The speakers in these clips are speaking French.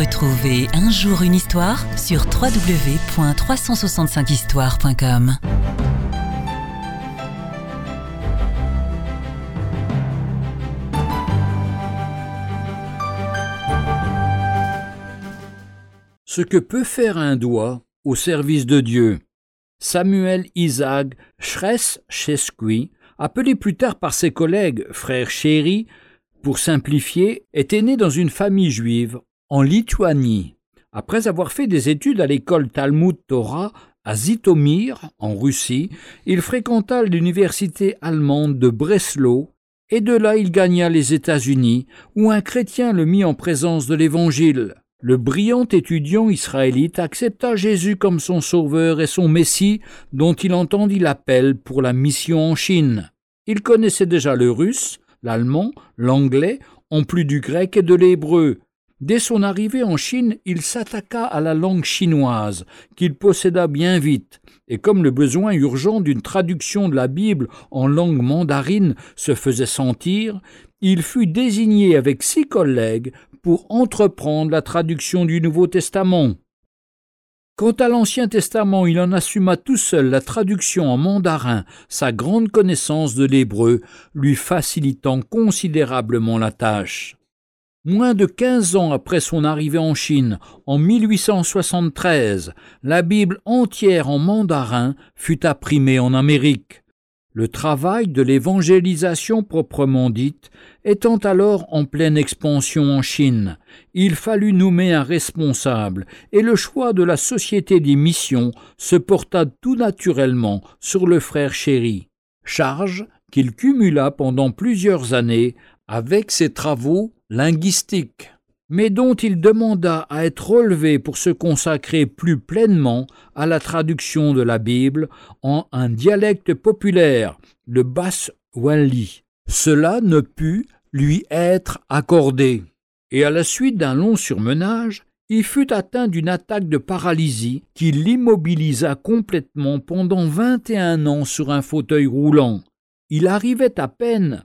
Retrouvez un jour une histoire sur www.365histoire.com. Ce que peut faire un doigt au service de Dieu? Samuel Isaac Schress-Chesqui, appelé plus tard par ses collègues frère chéri, pour simplifier, était né dans une famille juive en Lituanie. Après avoir fait des études à l'école Talmud Torah à Zitomir, en Russie, il fréquenta l'université allemande de Breslau et de là il gagna les États-Unis, où un chrétien le mit en présence de l'Évangile. Le brillant étudiant israélite accepta Jésus comme son sauveur et son Messie, dont il entendit l'appel pour la mission en Chine. Il connaissait déjà le russe, l'allemand, l'anglais, en plus du grec et de l'hébreu. Dès son arrivée en Chine, il s'attaqua à la langue chinoise, qu'il posséda bien vite, et comme le besoin urgent d'une traduction de la Bible en langue mandarine se faisait sentir, il fut désigné avec six collègues pour entreprendre la traduction du Nouveau Testament. Quant à l'Ancien Testament, il en assuma tout seul la traduction en mandarin, sa grande connaissance de l'hébreu lui facilitant considérablement la tâche. Moins de quinze ans après son arrivée en Chine, en 1873, la Bible entière en mandarin fut imprimée en Amérique. Le travail de l'évangélisation proprement dite étant alors en pleine expansion en Chine, il fallut nommer un responsable, et le choix de la Société des missions se porta tout naturellement sur le frère chéri, charge qu'il cumula pendant plusieurs années avec ses travaux linguistiques mais dont il demanda à être relevé pour se consacrer plus pleinement à la traduction de la Bible en un dialecte populaire, le Bas-Wali. Cela ne put lui être accordé, et à la suite d'un long surmenage, il fut atteint d'une attaque de paralysie qui l'immobilisa complètement pendant vingt et un ans sur un fauteuil roulant. Il arrivait à peine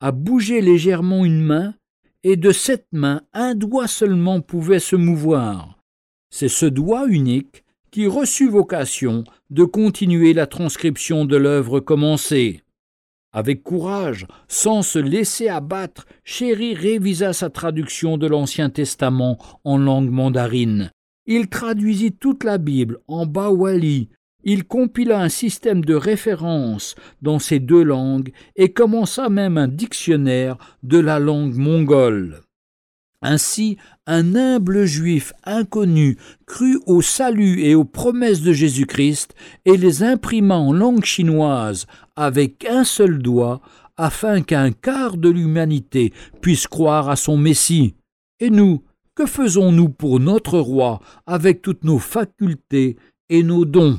à bouger légèrement une main et de cette main un doigt seulement pouvait se mouvoir. C'est ce doigt unique qui reçut vocation de continuer la transcription de l'œuvre commencée. Avec courage, sans se laisser abattre, Chéri révisa sa traduction de l'Ancien Testament en langue mandarine. Il traduisit toute la Bible en bawali, il compila un système de référence dans ces deux langues et commença même un dictionnaire de la langue mongole. Ainsi, un humble juif inconnu crut au salut et aux promesses de Jésus-Christ et les imprima en langue chinoise avec un seul doigt afin qu'un quart de l'humanité puisse croire à son Messie. Et nous, que faisons-nous pour notre roi avec toutes nos facultés et nos dons?